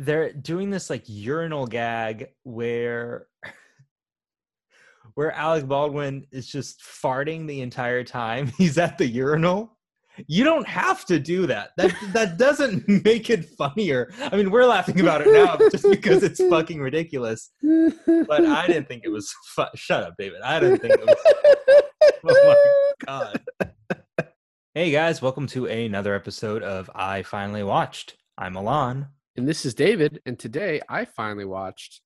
they're doing this like urinal gag where where Alec Baldwin is just farting the entire time he's at the urinal. You don't have to do that. That that doesn't make it funnier. I mean, we're laughing about it now just because it's fucking ridiculous. But I didn't think it was. Fu- Shut up, David. I didn't think it was. Oh my god. Hey guys, welcome to another episode of I Finally Watched. I'm Alon. And this is David, and today I finally watched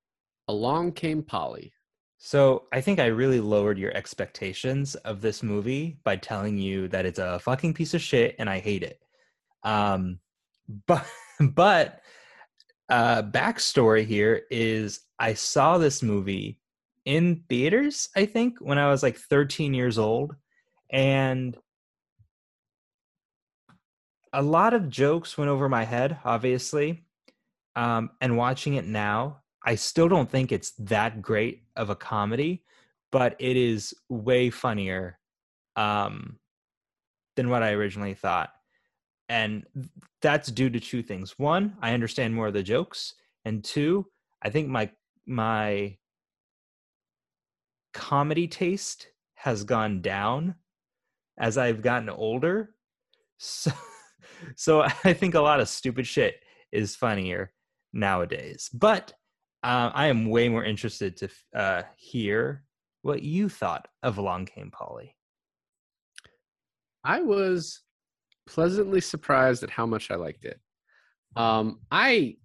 Along Came Polly. So I think I really lowered your expectations of this movie by telling you that it's a fucking piece of shit and I hate it. Um, but but uh, backstory here is I saw this movie in theaters. I think when I was like 13 years old, and a lot of jokes went over my head, obviously. Um, and watching it now, I still don't think it's that great of a comedy, but it is way funnier um, than what I originally thought. And that's due to two things. One, I understand more of the jokes, and two, I think my my comedy taste has gone down as I've gotten older. So, so I think a lot of stupid shit is funnier nowadays. But uh, I am way more interested to uh, hear what you thought of Along Came Polly. I was pleasantly surprised at how much I liked it. Um, I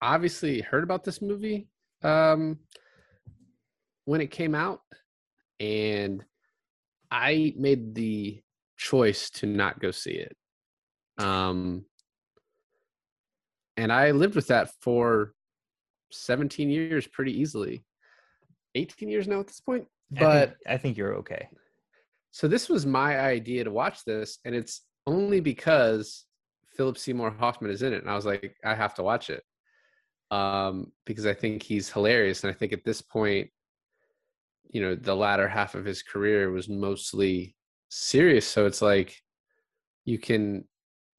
obviously heard about this movie um, when it came out, and I made the choice to not go see it. Um, and I lived with that for 17 years pretty easily. 18 years now at this point. But I think, I think you're okay. so this was my idea to watch this, and it's only because Philip Seymour Hoffman is in it, and I was like, I have to watch it um, because I think he's hilarious, and I think at this point, you know, the latter half of his career was mostly serious, so it's like you can,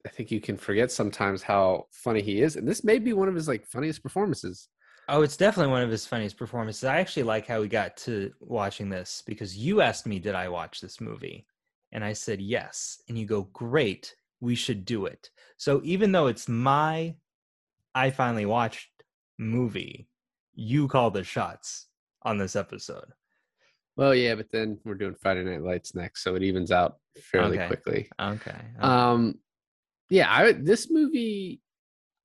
I think you can forget sometimes how funny he is, and this may be one of his like funniest performances. Oh, it's definitely one of his funniest performances. I actually like how we got to watching this because you asked me, Did I watch this movie? And I said, Yes. And you go, Great, we should do it. So even though it's my I finally watched movie, you call the shots on this episode. Well, yeah, but then we're doing Friday Night Lights next, so it evens out fairly Okay. quickly. Okay. okay. Um, yeah, I this movie,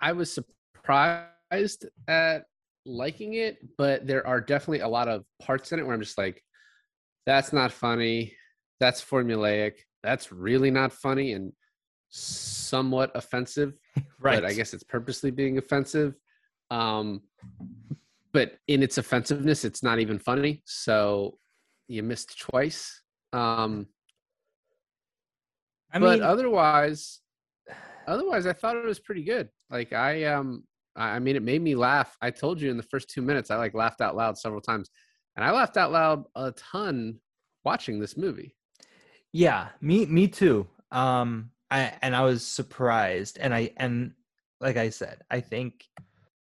I was surprised at liking it, but there are definitely a lot of parts in it where I'm just like, that's not funny, that's formulaic, that's really not funny, and somewhat offensive. right. But I guess it's purposely being offensive. Um, but in its offensiveness, it's not even funny. So you missed twice. Um, I but otherwise otherwise i thought it was pretty good. Like i um i mean it made me laugh. I told you in the first two minutes i like laughed out loud several times. And i laughed out loud a ton watching this movie. Yeah, me me too. Um I and I was surprised. And I and like I said, I think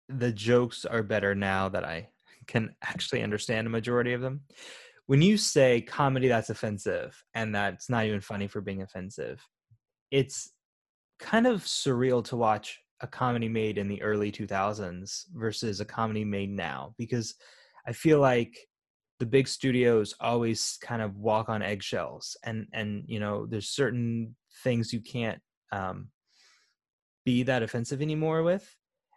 the jokes are better now that I can actually understand a majority of them. When you say comedy that's offensive and that's not even funny for being offensive, it's kind of surreal to watch a comedy made in the early 2000s versus a comedy made now because I feel like the big studios always kind of walk on eggshells and and you know there's certain things you can't um be that offensive anymore with.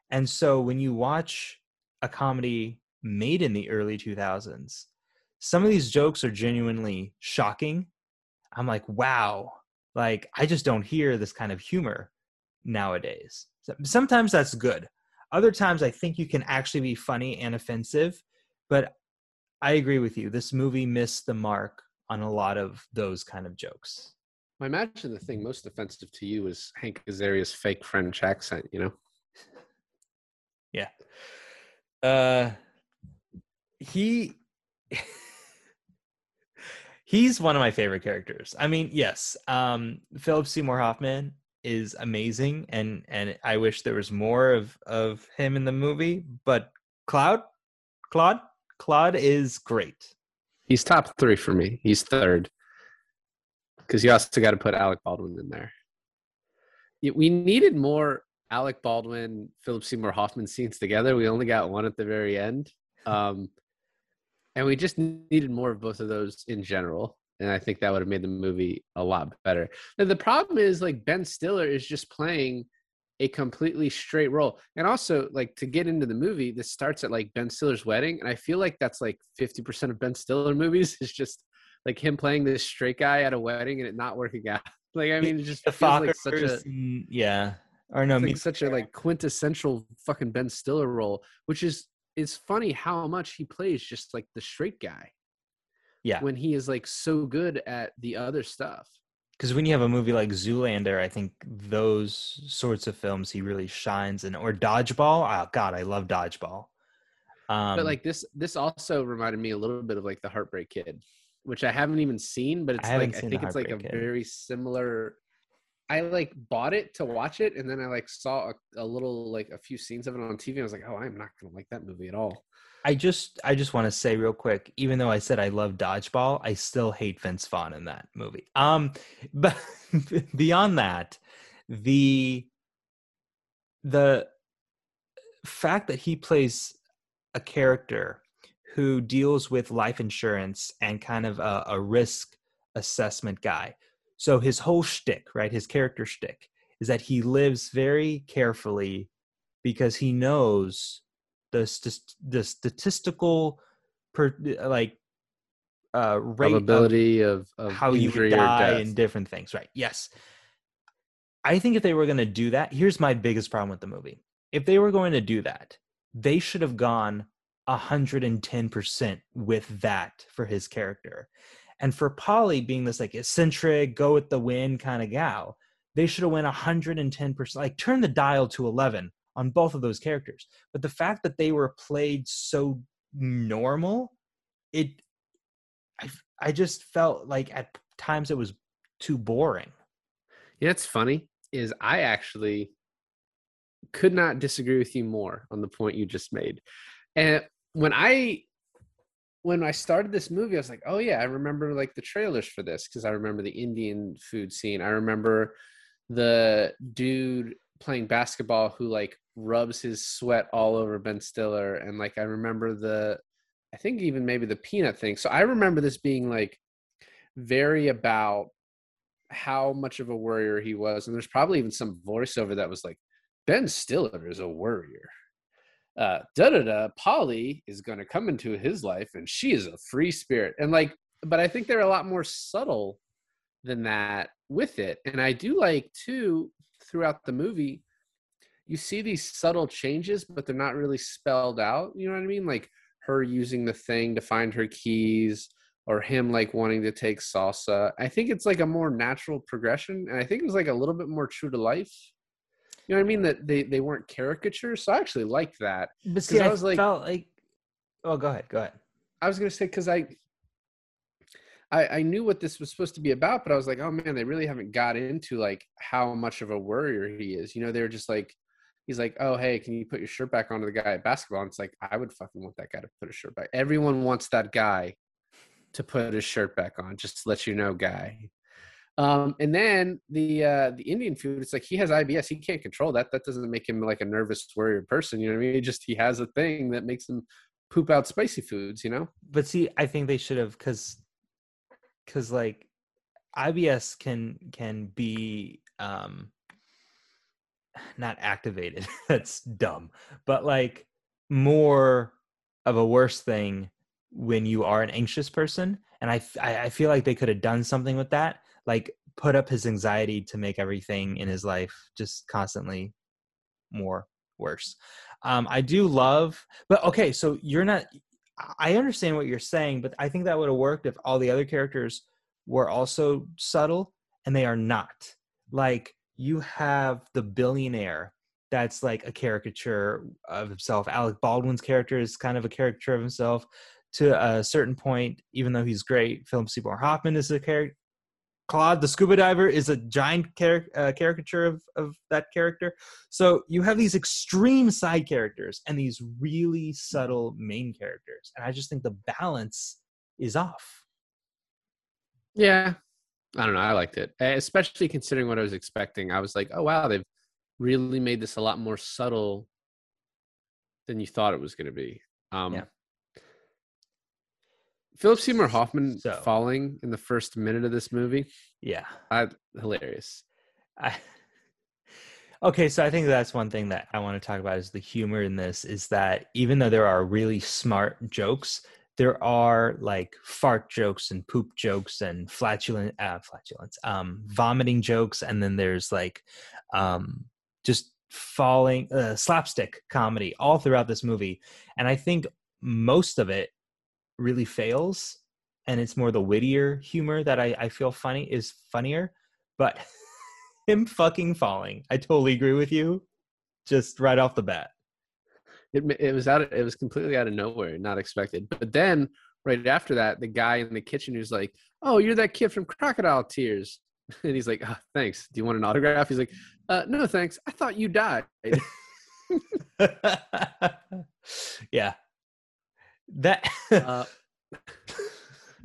And so when you watch a comedy made in the early 2000s some of these jokes are genuinely shocking. I'm like wow like i just don't hear this kind of humor nowadays sometimes that's good other times i think you can actually be funny and offensive but I agree with you. This movie missed the mark on a lot of those kind of jokes. i imagine the thing most offensive to you is hank azaria's fake french accent you know Yeah. Uh he he's one of my favorite characters. I mean, yes, um Philip Seymour Hoffman is amazing, and and I wish there was more of of him in the movie. But Cloud, Claude, Claude is great. He's top three for me. He's third because you also got to put Alec Baldwin in there. We needed more Alec Baldwin, Philip Seymour Hoffman scenes together. We only got one at the very end. Um, and we just needed more of both of those in general. And I think that would have made the movie a lot better. Now, the problem is like Ben Stiller is just playing a completely straight role. And also, like to get into the movie, this starts at like Ben Stiller's wedding. And I feel like that's like 50% of Ben Stiller movies is just like him playing this straight guy at a wedding and it not working out. Like, I mean, it just the feels like such a yeah, or no, it's like such a like quintessential fucking Ben Stiller role, which is it's funny how much he plays just like the straight guy yeah. when he is like so good at the other stuff. Because when you have a movie like Zoolander, I think those sorts of films he really shines in. Or Dodgeball, oh God, I love Dodgeball. Um, but like this this also reminded me a little bit of like the Heartbreak Kid, which I haven't even seen, but it's I like I think it's like a Kid. very similar I like bought it to watch it and then I like saw a, a little like a few scenes of it on TV I was like, "Oh, I'm not to like that movie at all." I just I just want to say real quick, even though I said I love Dodgeball, I still hate Vince Vaughn in that movie. Um, but beyond that, the the fact that he plays a character who deals with life insurance and kind of a, a risk assessment guy. So his whole shtick, right, his character shtick, is that he lives very carefully because he knows the st- the statistical per like uh rate of Probability of, of how you die and different things right yes. I think if they were going to do that here's my biggest problem with the movie. If they were going to do that they should have gone 110% with that for his character and for polly being this like eccentric go with the wind kind of gal they should have went 110% like turn the dial to 11 on both of those characters but the fact that they were played so normal it I, I just felt like at times it was too boring know, it's funny is I actually could not disagree with you more on the point you just made. And when I when I started this movie, I was like, oh yeah, I remember like the trailers for this because I remember the Indian food scene. I remember the dude playing basketball who like rubs his sweat all over Ben Stiller, and like I remember the, I think even maybe the peanut thing. So I remember this being like very about how much of a warrior he was, and there's probably even some voiceover that was like, Ben Stiller is a warrior uh da da da polly is going to come into his life and she is a free spirit. And like but i think they're a lot more subtle than that with it. And i do like too throughout the movie you see these subtle changes but they're not really spelled out you know what i mean? Like her using the thing to find her keys or him like wanting to take salsa. I think it's like a more natural progression and i think it was like a little bit more true to life you know what I mean? That they, they weren't caricatures. So I actually liked that. but see I i, was like- felt like oh go ahead go ahead I was gonna say because I, I I knew what this was supposed to be about, but I was like, oh man, they really haven't got into like how much of a warrior he is. You know, they were just like, he's like, oh hey, can you put your shirt back onto the guy at basketball? And it's like, I would fucking want that guy to put a shirt back. Everyone wants that guy to put his shirt back on. Just to let you know, guy. Um, and then the uh, the Indian food, it's like he has IBS. He can't control that. That doesn't make him like a nervous warrior person. You know what I mean? He just he has a thing that makes him poop out spicy foods. You know? but see i think they should have because because like ibs can can be um not activated that's dumb but like more of a worse thing when you are an anxious person and I, I feel like they could have done something with that like put up his anxiety to make everything in his life just constantly more worse um i do love but okay so you're not I understand what you're saying, but I think that would have worked if all the other characters were also subtle, and they are not. Like you have the billionaire that's like a caricature of himself. Alec Baldwin's character is kind of a caricature of himself to a certain point, even though he's great. Philip Seymour Hoffman is a character. Claude the scuba diver is a giant car- uh, caricature of of that character. So you have these extreme side characters and these really subtle main characters, and I just think the balance is off. Yeah, I don't know. I liked it, especially considering what I was expecting. I was like, oh wow, they've really made this a lot more subtle than you thought it was going to be. Um, Yeah. Philip Seymour Hoffman So- falling in the first minute of this movie, Yeah. I, hilarious. I Okay, so I think that's one thing that I want to talk about is the humor in this is that even though there are really smart jokes, there are like fart jokes and poop jokes and flatulent uh, flatulence, um, vomiting jokes, and then there's like um, just falling uh, slapstick comedy all throughout this movie, and I think most of it really fails, and it's more the wittier humor that I, I feel funny is funnier, but him fucking falling, I totally agree with you, just right off the bat. It it was out. Of, it was completely out of nowhere, not expected. But then right after that, the guy in the kitchen who's like, "Oh, you're that kid from Crocodile Tears," and he's like, oh, "Thanks. Do you want an autograph?" He's like, uh, "No, thanks. I thought you died." yeah. That Uh,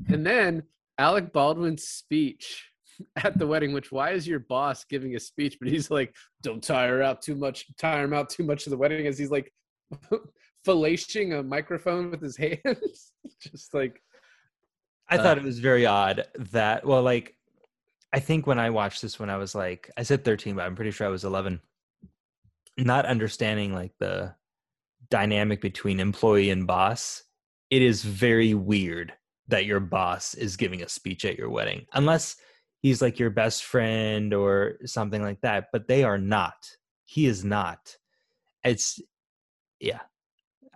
and then Alec Baldwin's speech at the wedding, which why is your boss giving a speech? But he's like, don't tire out too much, tire him out too much of the wedding as he's like fellatiing a microphone with his hands. Just like I Uh, thought it was very odd that well like I think when I watched this when I was like I said 13 but I'm pretty sure I was 11 not understanding like the dynamic between employee and boss it is very weird that your boss is giving a speech at your wedding unless he's like your best friend or something like that but they are not. He is not. It's yeah.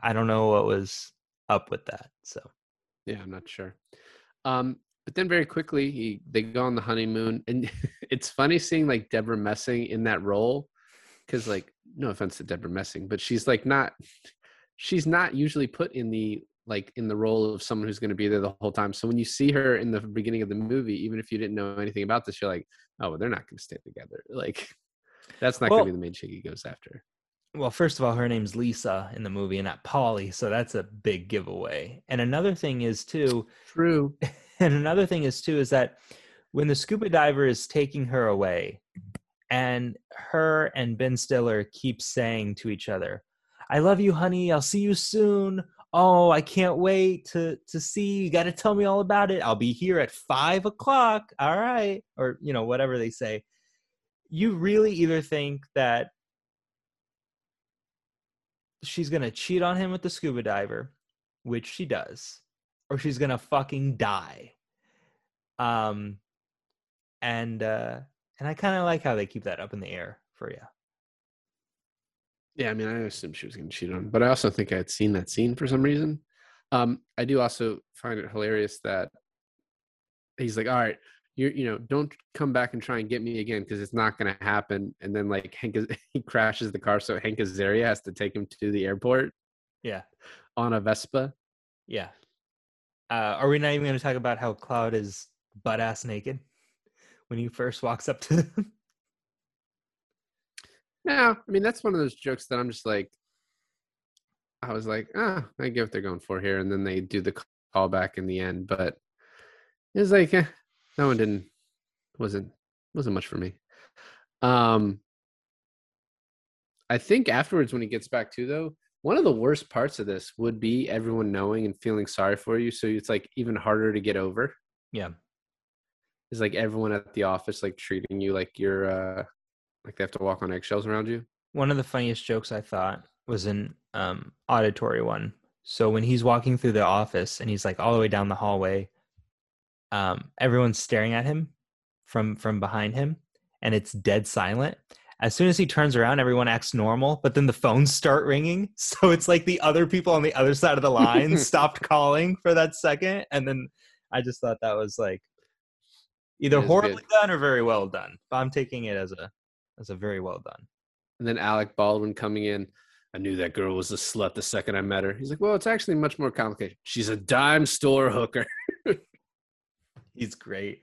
I don't know what was up with that so. Yeah, I'm not sure. Um, but then very quickly he they go on the honeymoon, and it's funny seeing like Debra Messing in that role, because like no offense to Debra Messing, but she's like not she's not usually put in the like in the role of someone who's going to be there the whole time. So when you see her in the beginning of the movie, even if you didn't know anything about this, you're like, oh, well, they're not going to stay together. Like that's not Well- going to be the main chick he goes after. Well, first of all, her name's Lisa in the movie and not Polly, so that's a big giveaway. And another thing is too, True. and another thing is too is that when the scuba diver is taking her away, and her and Ben Stiller keep saying to each other, "I love you, honey. I'll see you soon. Oh, I can't wait to to see you. Got to tell me all about it. I'll be here at five o'clock. All right, or you know whatever they say." You really either think that she's gonna cheat on him with the scuba diver, which she does, or she's gonna fucking die. Um, and uh, and I kind of like how they keep that up in the air for you. Yeah, I mean, I assumed she was going to cheat on, him, but I also think I had seen that scene for some reason. Um, I do also find it hilarious that he's like, "All right, you you know, don't come back and try and get me again because it's not going to happen." And then like Hank, Az- he crashes the car, so Hank Azaria has to take him to the airport Yeah, on a Vespa. yeah. Uh, are we not even going to talk about how Cloud is butt ass naked when he first walks up to them? No, I mean that's one of those jokes that I'm just like, I was like, ah, I get what they're going for here, and then they do the callback in the end, but it was like, eh, that one didn't wasn't wasn't much for me. Um, I think afterwards when he gets back to though, one of the worst parts of this would be everyone knowing and feeling sorry for you, so it's like even harder to get over. yeah, it's like everyone at the office like treating you like you're uh like they have to walk on eggshells around you. one of the funniest jokes I thought was an um, auditory one. So when he's walking through the office and he's like all the way down the hallway, um, everyone's staring at him from from behind him, and it's dead silent. As soon as he turns around, everyone acts normal, but then the phones start ringing. So it's like the other people on the other side of the line stopped calling for that second, and then I just thought that was like either horribly good. done or very well done. But I'm taking it as a as a very well done. And then Alec Baldwin coming in. I knew that girl was a slut the second I met her. He's like, well, it's actually much more complicated. She's a dime store hooker. He's great.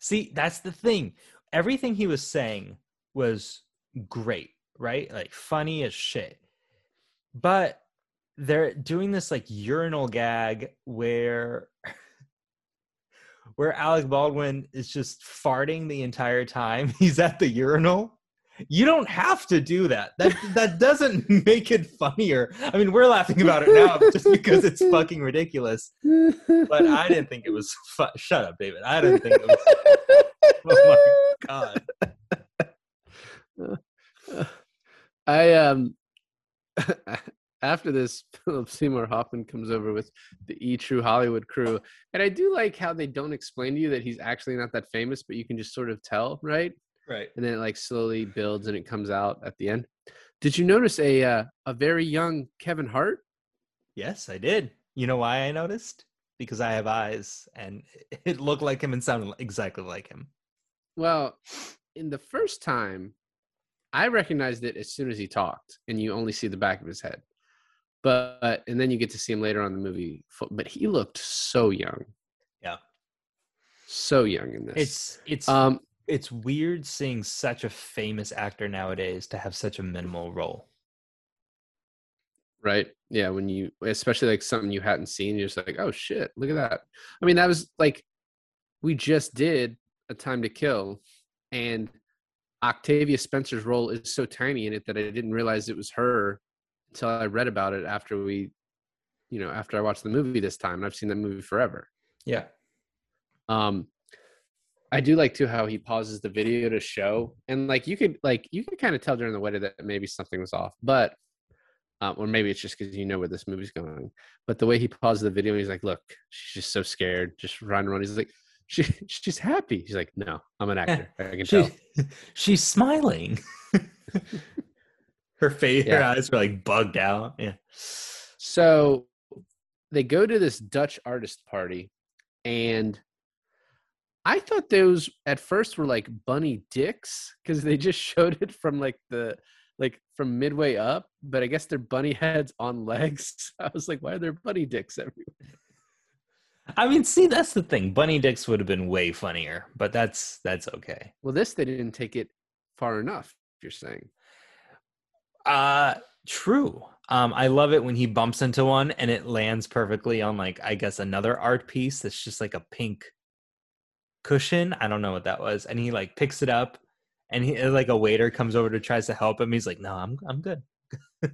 See, that's the thing. Everything he was saying was great, right? Like funny as shit. But they're doing this like urinal gag where where Alec Baldwin is just farting the entire time he's at the urinal. You don't have to do that. That that doesn't make it funnier. I mean, we're laughing about it now just because it's fucking ridiculous. But I didn't think it was. Fu- Shut up, David. I didn't think it was. Oh my god. I um after this, Philip Seymour Hoffman comes over with the E True Hollywood crew, and I do like how they don't explain to you that he's actually not that famous, but you can just sort of tell, right? Right. And then it like slowly builds and it comes out at the end. Did you notice a uh, a very young Kevin Hart? Yes, I did. You know why I noticed? Because I have eyes, and it looked like him and sounded exactly like him. Well, in the first time, I recognized it as soon as he talked, and you only see the back of his head. But and then you get to see him later on the movie. But he looked so young, Yeah. so young in this. It's it's um it's weird seeing such a famous actor nowadays to have such a minimal role. right, yeah. When you, especially like something you hadn't seen, you're just like, oh shit, look at that. I mean, that was like we just did a Time to Kill, and Octavia Spencer's role is so tiny in it that I didn't realize it was her until I read about it after we, you know, after I watched the movie this time. And I've seen that movie forever. Yeah. Um, I do like too how he pauses the video to show, and like you could like you could kind of tell during the wedding that maybe something was off, but. Um, or maybe it's just because you know where this movie's going. But the way he pauses the video, he's like, "Look, she's just so scared, just running around." He's like, "She, she's happy." He's like, "No, I'm an actor. I can tell." She's smiling. her face, her eyes were like bugged out. Yeah. So they go to this Dutch artist party, and I thought those at first were like bunny dicks because they just showed it from like the like from midway up, but I guess they're bunny heads on legs. I was like, why are there bunny dicks everywhere? I mean, see, that's the thing. Bunny dicks would have been way funnier, but that's that's okay. Well, this they didn't take it far enough. You're saying Uh true. Um, I love it when he bumps into one and it lands perfectly on like I guess another art piece that's just like a pink cushion. I don't know what that was. And he like picks it up and he like a waiter comes over to tries to help him. He's like, No, I'm I'm good.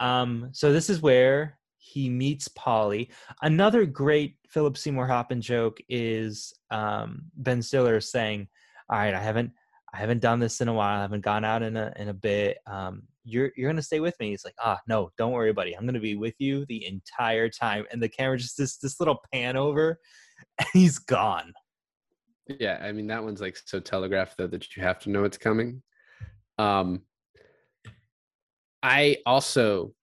um, so this is where he meets Polly. Another great Philip Seymour Hoffman joke is um Ben Stiller saying, All right, I haven't I haven't done this in a while. I haven't gone out in a in a bit. Um, you're you're gonna stay with me. He's like, ah, no, don't worry, buddy. I'm gonna be with you the entire time. And the camera just this this little pan over, and he's gone. Yeah, I mean that one's like so telegraphed though that you have to know it's coming. Um I also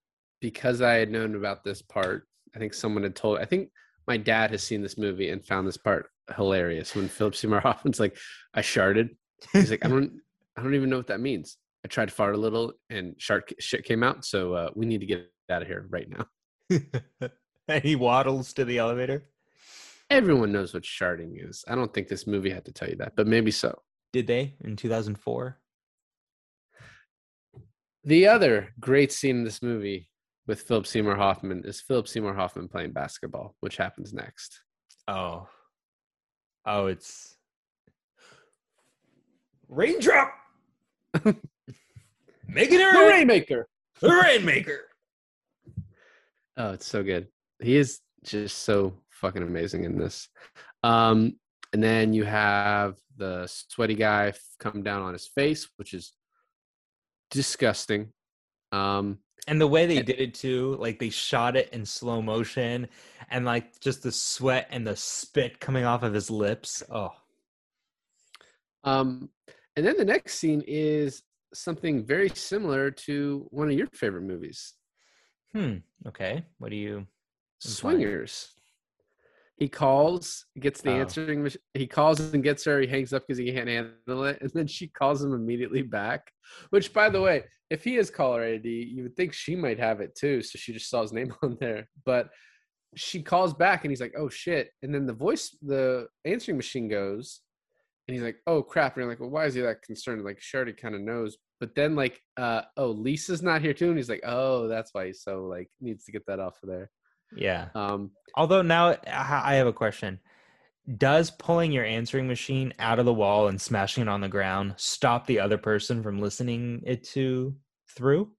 because I had known about this part, I think someone had told I think my dad has seen this movie and found this part hilarious when Philip Seymour Hoffman's like, I sharted. He's like, I don't I don't even know what that means. I tried to fart a little and shark shit came out, so uh, we need to get out of here right now. and he waddles to the elevator. Everyone knows what sharting is. I don't think this movie had to tell you that, but maybe so. Did they in 2004? The other great scene in this movie with Philip Seymour Hoffman is Philip Seymour Hoffman playing basketball, which happens next. Oh, oh, it's raindrop. Making it rain. Rainmaker. The rainmaker. Oh, it's so good. He is just so fucking amazing in this. Um, and then you have the sweaty guy come down on his face, which is disgusting. Um, And the way they And- did it too, like they shot it in slow motion and like just the sweat and the spit coming off of his lips. Oh, um, and then the next scene is something very similar to one of your favorite movies, hmm. Okay. What do you? Swingers. He calls, gets the Oh. answering. mach- He calls and gets her. He hangs up because he can't handle it, and then she calls him immediately back. Which, by the way, if he has caller ID, you would think she might have it too. So she just saw his name on there, but she calls back, and he's like, "Oh shit!" And then the voice, the answering machine goes, and he's like, "Oh crap!" And you're like, "Well, why is he that concerned?" Like, she already kind of knows. But then, like, uh, oh, Lisa's not here too, and he's like, "Oh, that's why he's so like needs to get that off of there." Yeah. Um, Although now I I have a question. Does pulling your answering machine out of the wall and smashing it on the ground stop the other person from listening it to through?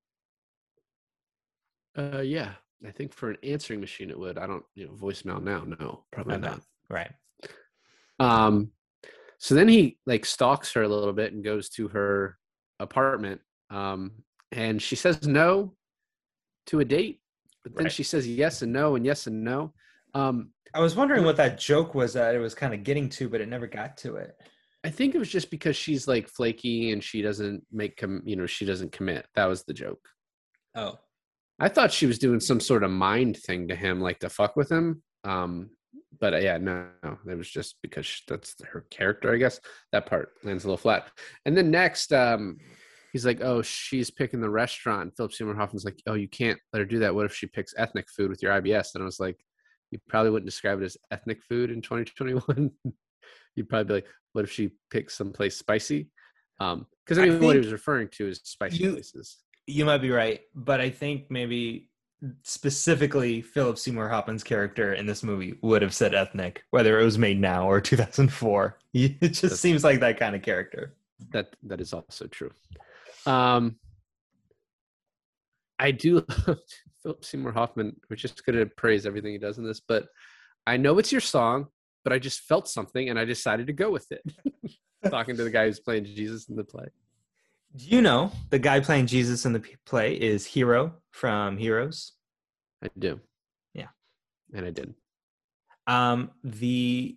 uh, yeah, I think for an answering machine it would. I don't, you know, voicemail now. No, probably Okay. not. Right. Um, so then he like stalks her a little bit and goes to her apartment. Um, and she says no to a date, but then Right. she says yes and no and yes and no. Um, I was wondering what that joke was that it was kind of getting to, but it never got to it. I think it was just because she's like flaky and she doesn't make com- you know she doesn't commit. That was the joke. Oh. I thought she was doing some sort of mind thing to him, like to fuck with him. Um, but uh, yeah, no, no, it was just because sh- that's her character, I guess. That part lands a little flat. And then next, um, he's like, "Oh, she's picking the restaurant." And Philip Seymour Hoffman's like, "Oh, you can't let her do that. What if she picks ethnic food with your IBS?" And I was like, "You probably wouldn't describe it as ethnic food in 2021. You'd probably be like, what if she picks someplace spicy?" Um, because I I mean, what he was referring to is spicy you- places. You might be right, but I think maybe specifically Philip Seymour Hoffman's character in this movie would have said ethnic, whether it was made now or 2004. It just That's- seems like that kind of character. that that is also true. Um, I do Philip Seymour Hoffman. We're just going to praise everything he does in this, but I know it's your song, but I just felt something and I decided to go with it. Talking to the guy who's playing Jesus in the play. Do you know the guy playing Jesus in the play is Hero from Heroes? I do. Yeah. and I did. Um, the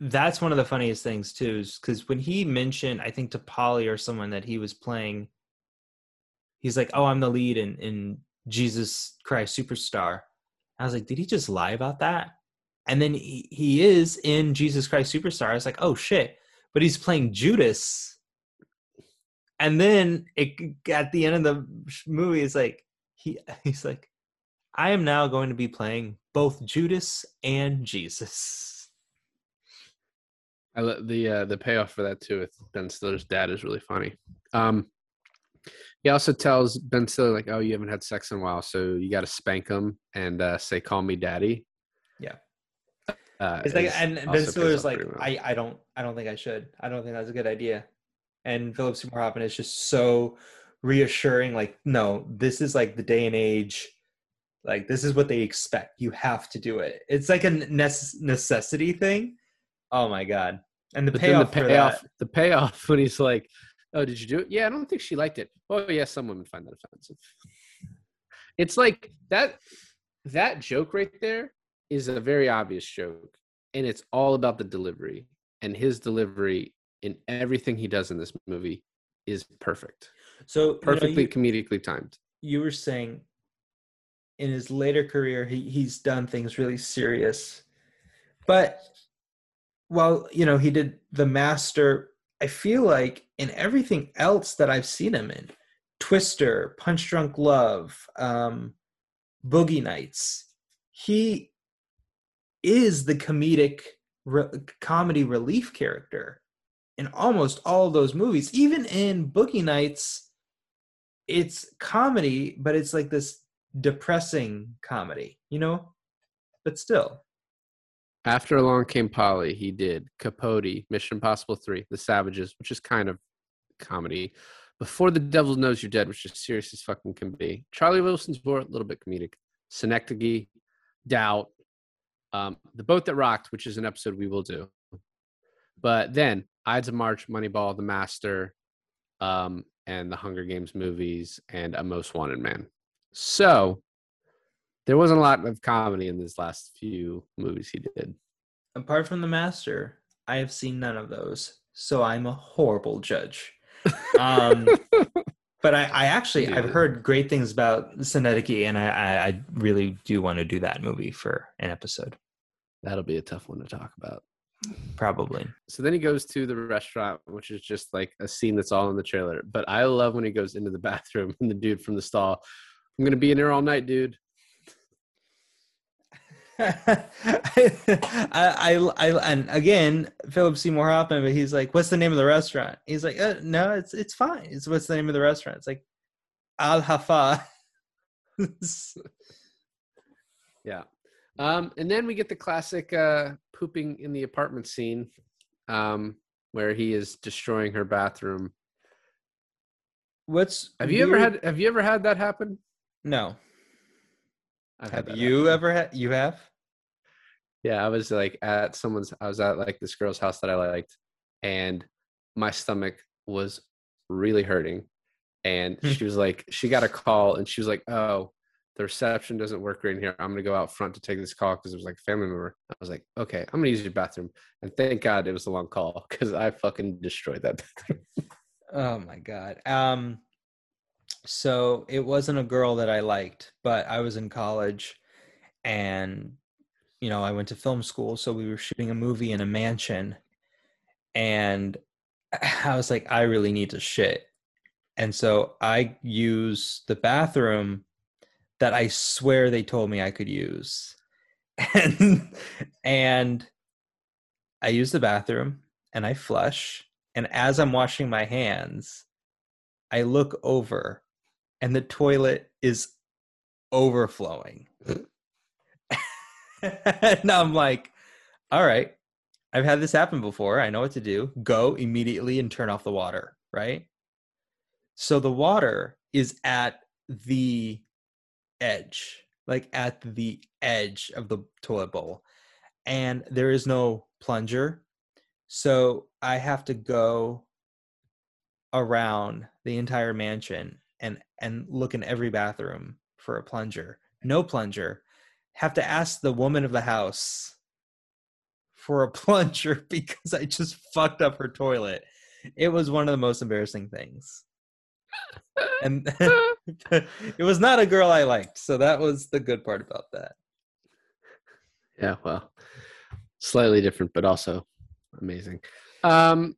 that's one of the funniest things too, is because when he mentioned, I think to Polly or someone that he was playing, he's like, "Oh, I'm the lead in in Jesus Christ Superstar." I was like, "Did he just lie about that?" And then he, he is in Jesus Christ Superstar. I was like, "Oh shit!" But he's playing Judas. And then it at the end of the movie, it's like he he's like, I am now going to be playing both Judas and Jesus. I the uh, the payoff for that too with Ben Stiller's dad is really funny. Um, he also tells Ben Stiller like, "Oh, you haven't had sex in a while, so you got to spank him and uh, say, call me daddy.'" Yeah. uh, It's like, and Ben Stiller's like, well. I, I don't, I don't think I should. I don't think that's a good idea. And Philip Seymour Hoffman is just so reassuring. Like, no, this is like the day and age. Like, this is what they expect. You have to do it. It's like a necess- necessity thing. Oh my god! And the But then the payoff, for that. the payoff when he's like, "Oh, did you do it?" Yeah, I don't think she liked it. Oh, yeah, some women find that offensive. It's like that. That joke right there is a very obvious joke, and it's all about the delivery. And his delivery in everything he does in this movie is perfect, so you know, perfectly you- comedically timed. you were saying in his later career he, he's done things really serious but well you know he did the master i feel like in everything else that i've seen him in twister punch drunk love um boogie nights he is the comedic re- comedy relief character in almost all those movies even in boogie nights it's comedy, but it's like this depressing comedy, you know? But still. After along came Polly, he did Capote, Mission Impossible Three, The Savages, which is kind of comedy. Before the Devil Knows You're Dead, which is serious as fucking can be. Charlie Wilson's War, a little bit comedic. Synecdoche, Doubt, um, The Boat That Rocked, which is an episode we will do. But then Ides of March, Moneyball, The Master, um, and the Hunger Games movies, and A Most Wanted Man. So there wasn't a lot of comedy in these last few movies he did. Apart from The Master, I have seen none of those. So I'm a horrible judge. Um, but I, I actually I've heard great things about Synecdoche, and I, I, I really do want to do that movie for an episode. That'll be a tough one to talk about. Probably. So then he goes to the restaurant, which is just like a scene that's all in the trailer. But I love when he goes into the bathroom and the dude from the stall, I'm gonna be in here all night, dude. I, I, I, and again, Philip Seymour Hoffman, but he's like, "What's the name of the restaurant?" He's like, uh, "No, it's it's fine. It's what's the name of the restaurant?" It's like Al Hafa. yeah, um, and then we get the classic uh, pooping in the apartment scene, um, where he is destroying her bathroom. What's have you ever had? Have you ever had that happen? No. I've have you happen. ever had? You have? Yeah, I was like at someone's. I was at like this girl's house that I liked, and my stomach was really hurting. And hmm. she was like, she got a call, and she was like, "Oh, the reception doesn't work right in here. I'm gonna go out front to take this call because it was like a family member." I was like, "Okay, I'm gonna use your bathroom." And thank God it was a long call because I fucking destroyed that bathroom. oh my god. Um, so it wasn't a girl that I liked, but I was in college and you know, I went to film school, so we were shooting a movie in a mansion and I was like I really need to shit. And so I use the bathroom that I swear they told me I could use. And and I use the bathroom and I flush and as I'm washing my hands I look over and the toilet is overflowing. and I'm like, all right, I've had this happen before. I know what to do. Go immediately and turn off the water, right? So the water is at the edge, like at the edge of the toilet bowl. And there is no plunger. So I have to go around the entire mansion and and look in every bathroom for a plunger. No plunger. Have to ask the woman of the house for a plunger because I just fucked up her toilet. It was one of the most embarrassing things. and it was not a girl I liked, so that was the good part about that. Yeah, well, slightly different, but also amazing. Um,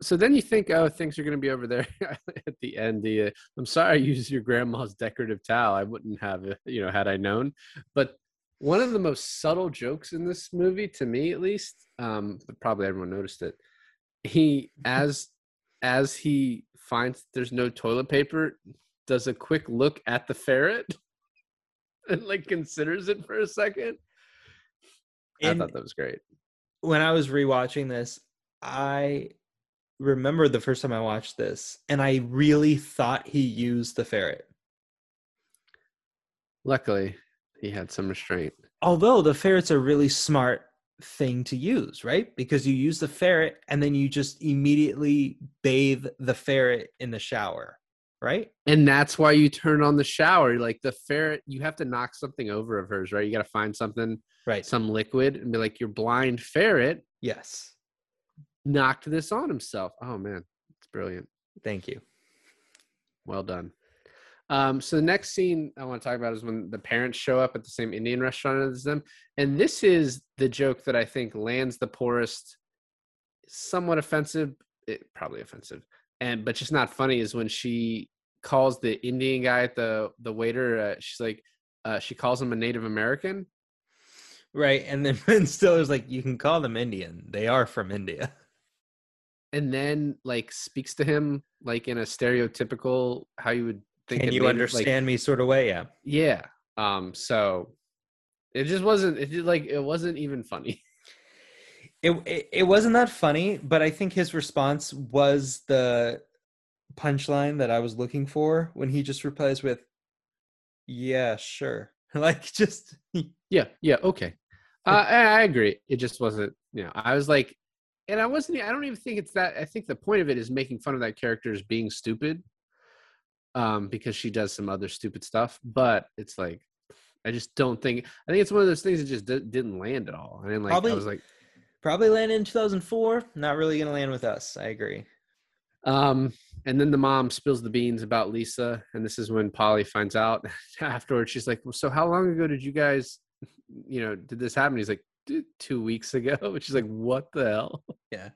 so then you think, oh, things are going to be over there at the end. The uh, I'm sorry, I used your grandma's decorative towel. I wouldn't have, you know, had I known. But one of the most subtle jokes in this movie, to me at least, um, but probably everyone noticed it. He as as he finds there's no toilet paper, does a quick look at the ferret and like considers it for a second. And I thought that was great. When I was rewatching this, I remember the first time I watched this, and I really thought he used the ferret. Luckily, he had some restraint. Although the ferret's a really smart thing to use, right? Because you use the ferret and then you just immediately bathe the ferret in the shower, right? And that's why you turn on the shower. Like the ferret, you have to knock something over of hers, right? You got to find something, right? Some liquid and be like, your blind ferret. Yes knocked this on himself. Oh man, it's brilliant. Thank you. Well done. Um, so the next scene I want to talk about is when the parents show up at the same Indian restaurant as them, and this is the joke that I think lands the poorest, somewhat offensive, it, probably offensive, and but just not funny. Is when she calls the Indian guy at the the waiter. Uh, she's like, uh, she calls him a Native American, right? And then Ben Stiller's like, you can call them Indian. They are from India. And then like speaks to him like in a stereotypical how you would think can you understand like, me sort of way? Yeah. Yeah um so it just wasn't it did like it wasn't even funny. It, it it wasn't that funny but i think his response was the punchline that i was looking for when he just replies with yeah sure. Like just yeah yeah okay. Uh, I, I agree. It just wasn't you know i was like and I wasn't. I don't even think it's that. I think the point of it is making fun of that character as being stupid, um, because she does some other stupid stuff. But it's like, I just don't think. I think it's one of those things that just d- didn't land at all. I mean, like probably, I was like, probably land in 2004. Not really gonna land with us. I agree. Um, and then the mom spills the beans about Lisa, and this is when Polly finds out afterwards. She's like, well, "So how long ago did you guys, you know, did this happen?" He's like, two weeks ago. She's like, what the hell? Yeah.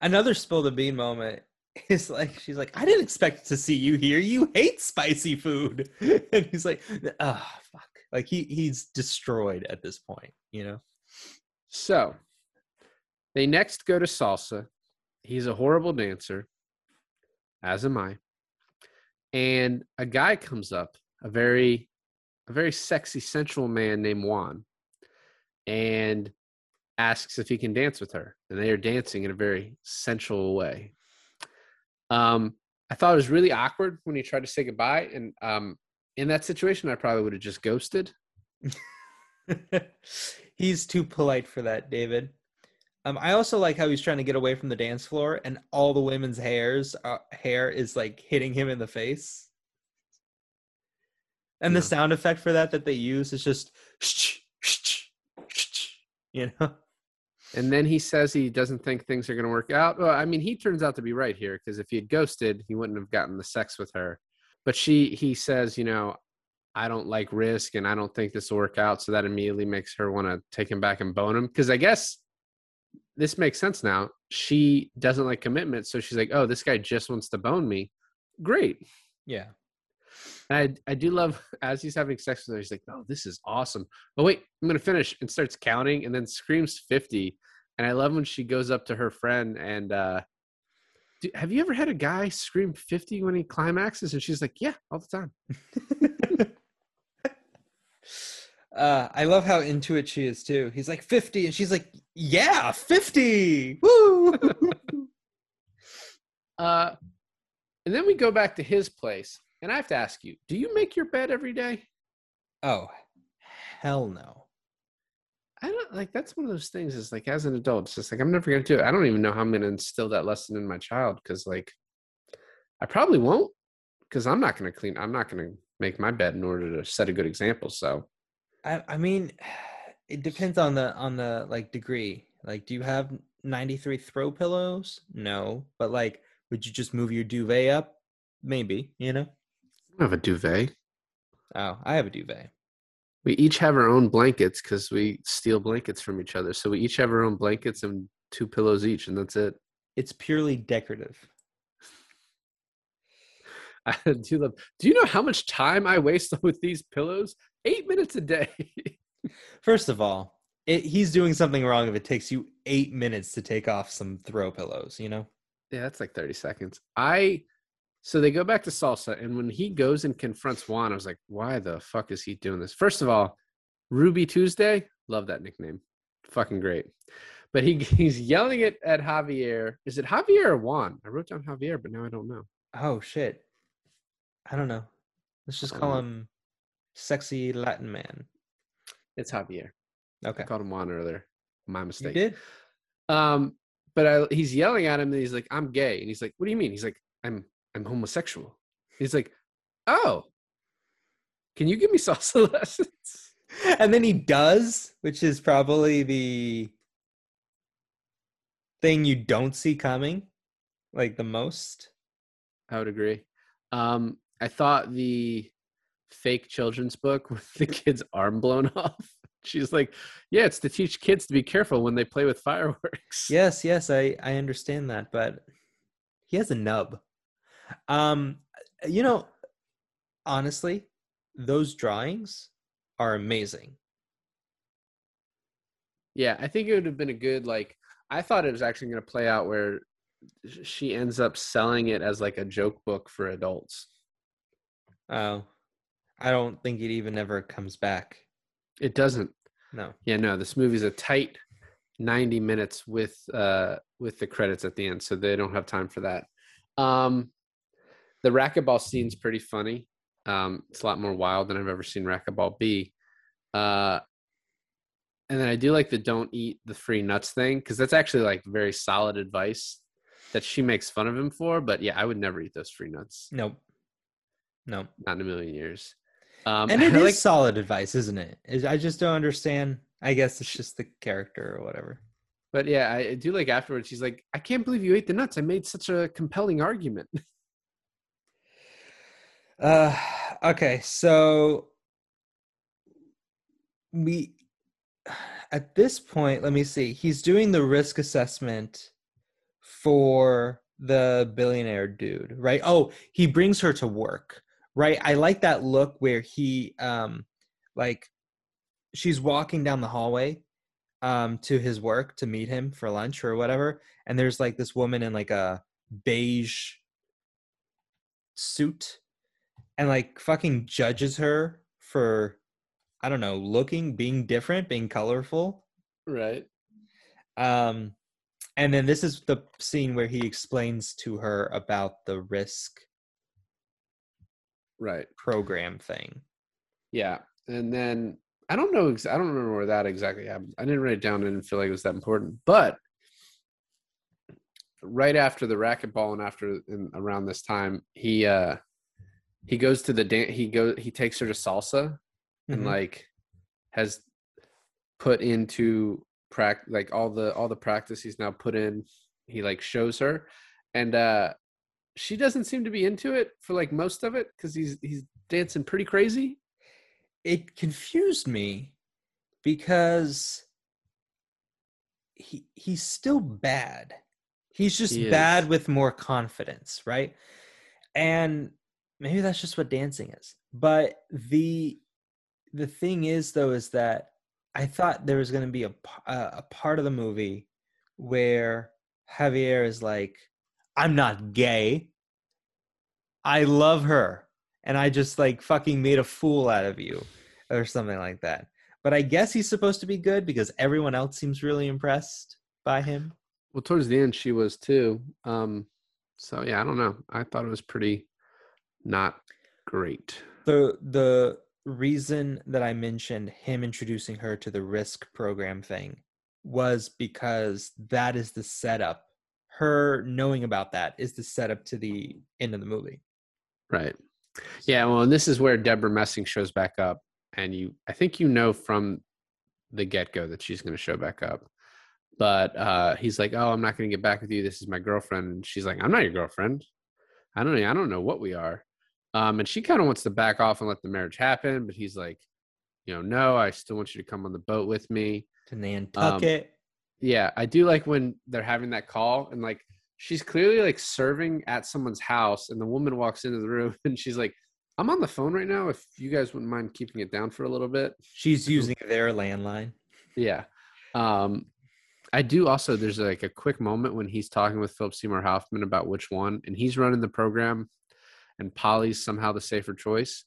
Another spill the bean moment is like, she's like, I didn't expect to see you here. You hate spicy food. And he's like, oh, fuck. Like he he's destroyed at this point, you know. So they next go to salsa. He's a horrible dancer, as am I. And a guy comes up, a very a very sexy, sensual man named Juan, and asks if he can dance with her. And they are dancing in a very sensual way. Um, I thought it was really awkward when he tried to say goodbye. And um, in that situation, I probably would have just ghosted. he's too polite for that, David. Um, I also like how he's trying to get away from the dance floor, and all the women's hairs uh, hair is like hitting him in the face. And Yeah. the sound effect for that that they use is just, you know. And then he says he doesn't think things are going to work out. Well, I mean, he turns out to be right here because if he had ghosted, he wouldn't have gotten the sex with her. But she, he says, you know, I don't like risk and I don't think this will work out. So that immediately makes her want to take him back and bone him. Because I guess this makes sense now. She doesn't like commitment. So she's like, oh, this guy just wants to bone me. Great. Yeah. And I, I do love as he's having sex with her, he's like, "Oh, this is awesome." Oh wait, I'm gonna finish and starts counting, and then screams fifty. And I love when she goes up to her friend and, uh, "Do- "Have you ever had a guy scream fifty when he climaxes?" And she's like, "Yeah, all the time." Uh, I love how into it she is too. He's like 50 and she's like, yeah, 50. Woo! Uh, and then we go back to his place, and I have to ask you: Do you make your bed every day? oh, hell no. I don't like that's one of those things. Is like as an adult, it's just like I'm never gonna do it. I don't even know how I'm gonna instill that lesson in my child because like I probably won't because I'm not gonna clean. I'm not gonna make my bed in order to set a good example. So I, I mean, it depends on the on the like degree. Like, do you have 93 throw pillows? No, but like, would you just move your duvet up? Maybe, you know. I have a duvet. Oh, I have a duvet. We each have our own blankets because we steal blankets from each other. So we each have our own blankets and two pillows each, and that's it. It's purely decorative. I do love. Do you know how much time I waste with these pillows? Eight minutes a day. First of all, it, he's doing something wrong if it takes you eight minutes to take off some throw pillows. You know. Yeah, that's like 30 seconds. I so they go back to salsa, and when he goes and confronts Juan, I was like, why the fuck is he doing this? First of all, Ruby Tuesday, love that nickname. Fucking great. But he he's yelling it at Javier. Is it Javier or Juan? I wrote down Javier, but now I don't know. Oh shit. I don't know. Let's just call know. him sexy Latin man. It's Javier. Okay. I called him Juan earlier. My You mistake. did? Um, but I, he's yelling at him, and he's like, "I'm gay," and he's like, "What do you mean?" He's like, "I'm I'm homosexual." He's like, "Oh, can you give me salsa lessons?" and then he does, which is probably the thing you don't see coming, like the most. I would agree. Um, I thought the fake children's book with the kid's arm blown off. She's like, "Yeah, it's to teach kids to be careful when they play with fireworks." Yes, yes, I I understand that, but he has a nub. Um, you know, honestly, those drawings are amazing. Yeah, I think it would have been a good like. I thought it was actually going to play out where she ends up selling it as like a joke book for adults. Oh, I don't think it even ever comes back. It doesn't. No. Yeah, no. This movie's a tight ninety minutes with uh with the credits at the end, so they don't have time for that. Um, the racquetball scene's pretty funny. Um, it's a lot more wild than I've ever seen racquetball be. Uh, and then I do like the don't eat the free nuts thing because that's actually like very solid advice that she makes fun of him for. But yeah, I would never eat those free nuts, Nope. Nope. not in a million years. Um, and it is like solid advice, isn't it? I just don't understand. I guess it's just the character or whatever. But yeah, I I do like afterwards. She's like, "I can't believe you ate the nuts. I made such a compelling argument." Uh, okay, so we at this point, let me see. He's doing the risk assessment for the billionaire dude, right? Oh, he brings her to work, right? I like that look where he um like she's walking down the hallway um to his work to meet him for lunch or whatever and there's like this woman in like a beige suit and like fucking judges her for I don't know, looking, being different, being colorful. Right. Um and then this is the scene where he explains to her about the risk Right. program thing. Yeah. And then I don't know. I don't remember where that exactly happened. I didn't write it down. I didn't feel like it was that important. But right after the racquetball and after in, around this time, he uh he goes to the dance. He go. He takes her to salsa and Mhm. like has put into prac like all the all the practice he's now put in. He like shows her, and uh she doesn't seem to be into it for like most of it because he's he's dancing pretty crazy. it confused me because he he's still bad. He's just He bad with more confidence, right? And maybe that's just what dancing is. But the the thing is though is that I thought there was going to be a, a part of the movie where Javier is like I'm not gay. I love her and I just like fucking made a fool out of you or something like that. But I guess he's supposed to be good because everyone else seems really impressed by him. Well, towards the end, she was too. Um, so yeah, I don't know. I thought it was pretty not great. The the reason that I mentioned him introducing her to the risk program thing was because that is the setup. Her knowing about that is the setup to the end of the movie. Right. Yeah. Well, and this is where Debra Messing shows back up, and you, I think you know from the get go that she's going to show back up. But uh, he's like, "Oh, I'm not going to get back with you. This is my girlfriend." And she's like, "I'm not your girlfriend. I don't. I don't know what we are." Um, and she kind of wants to back off and let the marriage happen, but he's like, "You know, no. I still want you to come on the boat with me." To Nantucket. Yeah, I do like when they're having that call and like she's clearly like serving at someone's house and the woman walks into the room and she's like, I'm on the phone right now. If you guys wouldn't mind keeping it down for a little bit. She's using their landline. Yeah. Um I do also there's like a quick moment when he's talking with Philip Seymour Hoffman about which one, and he's running the program and Polly's somehow the safer choice.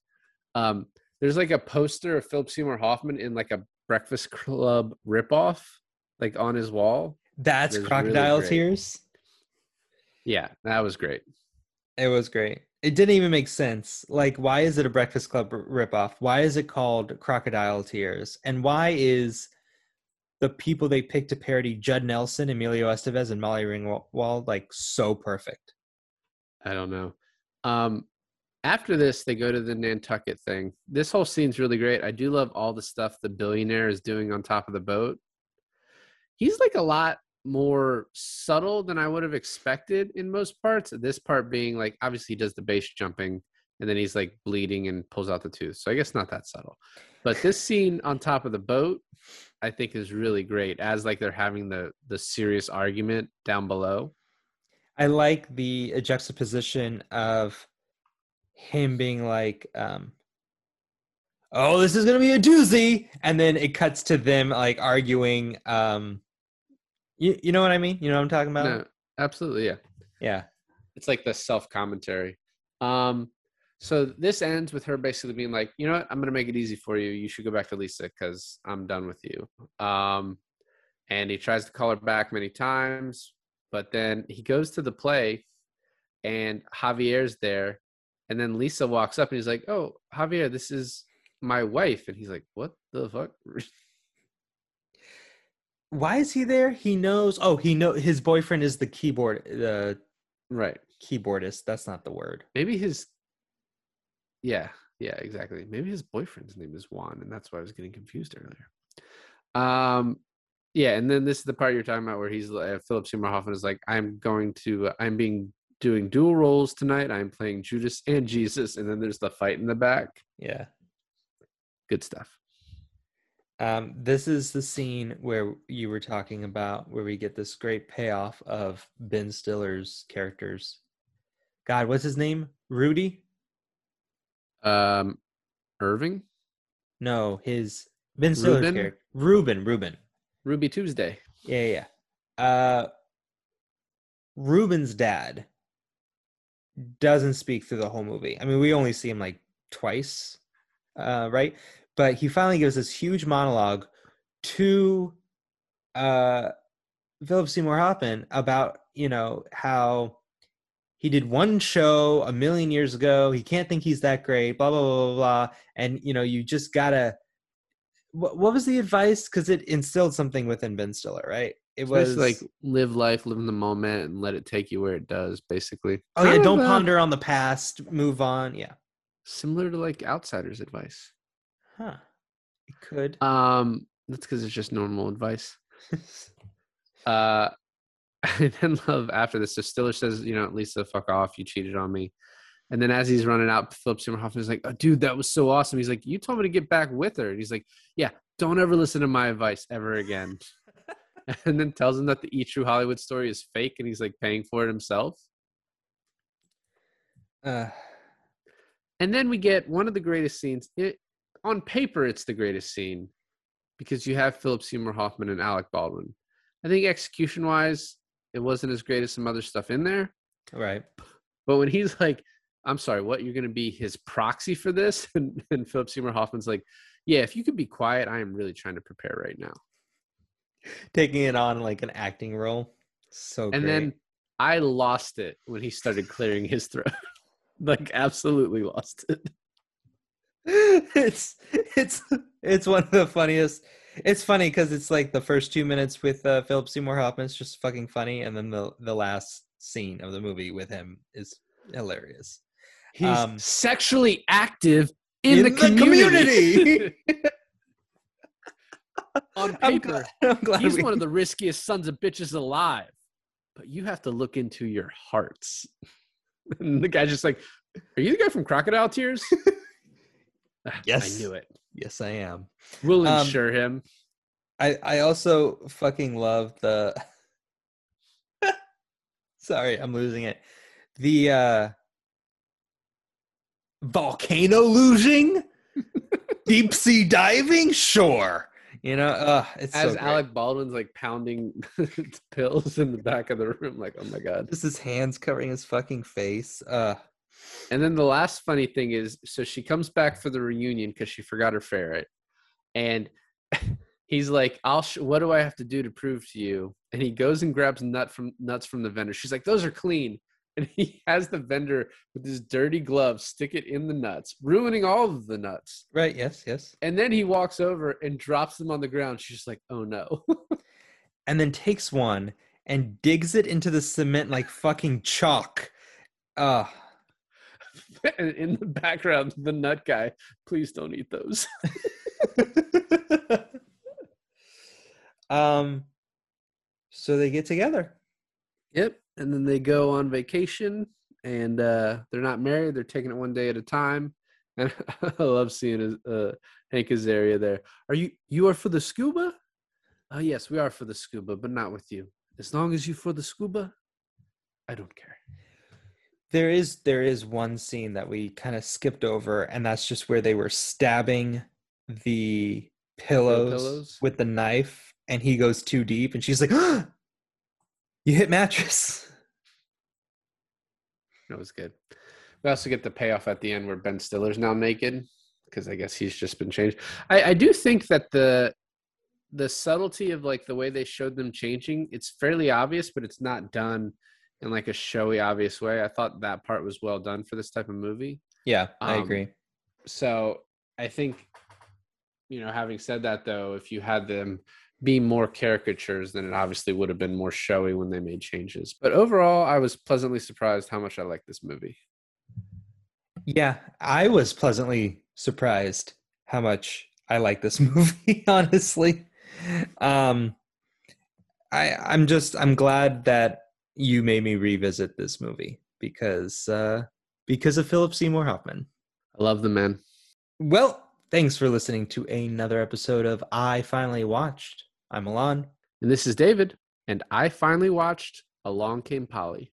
Um, there's like a poster of Philip Seymour Hoffman in like a Breakfast Club ripoff, like on his wall. That's was really crocodile tears. Yeah, that was great. It was great. It didn't even make sense. Like, why is it a Breakfast Club ripoff? Why is it called Crocodile Tears? And why is the people they picked to parody Judd Nelson, Emilio Estevez, and Molly Ringwald like so perfect? I don't know. Um, after this, they go to the Nantucket thing. This whole scene's really great. I do love all the stuff the billionaire is doing on top of the boat. He's like a lot more subtle than I would have expected in most parts. This part being like, obviously, he does the base jumping and then he's like bleeding and pulls out the tooth. So I guess not that subtle. But this scene on top of the boat, I think is really great as like they're having the the serious argument down below. I like the juxtaposition of him being like, um, "Oh, this is gonna be a doozy," and then it cuts to them like arguing. Um, you you know what I mean? You know what I'm talking about? No, absolutely, yeah. Yeah. it's like the self commentary. Um, so this ends with her basically being like, you know what, I'm gonna make it easy for you. You should go back to Lisa because I'm done with you. Um, and he tries to call her back many times, but then he goes to the play, and Javier's there, and then Lisa walks up and he's like, "Oh, Javier, this is my wife," and he's like, "What the fuck?" Why is he there? He knows. Oh, he know his boyfriend is the keyboard the right? keyboardist. That's not the word. Maybe his. Yeah, yeah, exactly. Maybe his boyfriend's name is Juan, and that's why I was getting confused earlier. Um, yeah, and then this is the part you're talking about where he's uh, Philip Seymour Hoffman is like, I'm going to, uh, I'm being doing dual roles tonight. I'm playing Judas and Jesus, and then there's the fight in the back. Yeah. Good stuff. Um, this is the scene where you were talking about where we get this great payoff of Ben Stiller's characters. God, what's his name? Rudy? Um, Irving. No, his Ben Stiller's Reuben? character. Reuben. Reuben. Ruby Tuesday. Yeah, yeah. Uh, Reuben's dad doesn't speak through the whole movie. I mean, we only see him like twice, uh, right? But he finally gives this huge monologue to uh, Philip Seymour Hoffman about you know how he did one show a million years ago. He can't think he's that great. Blah blah blah blah blah. And you know, you just gotta. What, what was the advice? Because it instilled something within Ben Stiller, right? It was like live life, live in the moment, and let it take you where it does. Basically. oh yeah, don't of, ponder on the past. Move on. Yeah. Similar to like outsiders advice. Huh. It could. Um, that's because it's just normal advice. Uh, I then love after this. So Stiller says, you know, Lisa, fuck off. You cheated on me. And then as he's running out, Philip Seymour Hoffman is like, oh, dude, that was so awesome. He's like, you told me to get back with her. And he's like, yeah, don't ever listen to my advice ever again. and then tells him that the E True Hollywood story is fake and he's like paying for it himself. uh, And then we get one of the greatest scenes. It, on paper, it's the greatest scene because you have Philip Seymour Hoffman and Alec Baldwin. I think execution wise, it wasn't as great as some other stuff in there. right. But when he's like, I'm sorry, what? You're going to be his proxy for this? And, and Philip Seymour Hoffman's like, yeah, if you could be quiet, I am really trying to prepare right now. Taking it on like an acting role. So And great. then I lost it when he started clearing his throat. like, absolutely lost it. it's it's it's one of the funniest. It's funny because it's like the first two minutes with uh, Philip Seymour Hoffman is just fucking funny, and then the the last scene of the movie with him is hilarious. He's Um, sexually active in, in the, the community. community. On I'm paper, glad, I'm glad he's we- one of the riskiest sons of bitches alive. But you have to look into your hearts. And the guy's just like, Are you the guy from Crocodile Tears? Ah, Yes. I knew it. Yes, I am. We'll Um, him. I I also fucking love the. Sorry, I'm losing it. The uh volcano losing, deep sea diving, sure. You know, uh, it's As so. Alec Baldwin's like pounding pills in the back of the room, like, oh my god. just his hands covering his fucking face. Uh, And then the last funny thing is, so she comes back for the reunion because she forgot her ferret, and he's like, "I'll. Sh- what do I have to do to prove to you?" And he goes and grabs nut from nuts from the vendor. She's like, "Those are clean." And he has the vendor with his dirty gloves stick it in the nuts, ruining all of the nuts. right? Yes, yes. And then he walks over and drops them on the ground. She's just like, "Oh no!" And then takes one and digs it into the cement like fucking chalk. Uh in the background, the nut guy. Please don't eat those. um. So they get together. Yep. And then they go on vacation and uh, they're not married. They're taking it one day at a time. And I love seeing his, uh, Hank Azaria there. Are you you are for the scuba? Oh yes, we are for the scuba, but not with you. As long as you for the scuba, I don't care. There is there is one scene that we kind of skipped over, and that's just where they were stabbing the pillows, pillows? with the knife, and he goes too deep, and she's like, "You hit mattress." That was good. We also get the payoff at the end where Ben Stiller's now naked because I guess he's just been changed. I, I do think that the the subtlety of like the way they showed them changing, it's fairly obvious, but it's not done in like a showy, obvious way. I thought that part was well done for this type of movie. Yeah, I Um, agree. So I think, you know, having said that though, if you had them be more caricatures, than it obviously would have been more showy when they made changes. But overall, I was pleasantly surprised how much I like this movie. Yeah, I was pleasantly surprised how much I like this movie, honestly. Um I I'm just I'm glad that you made me revisit this movie because uh because of Philip Seymour Hoffman. I love the man. Well, thanks for listening to another episode of I Finally Watched. I'm Milan. And this is David, and I finally watched Along Came Polly.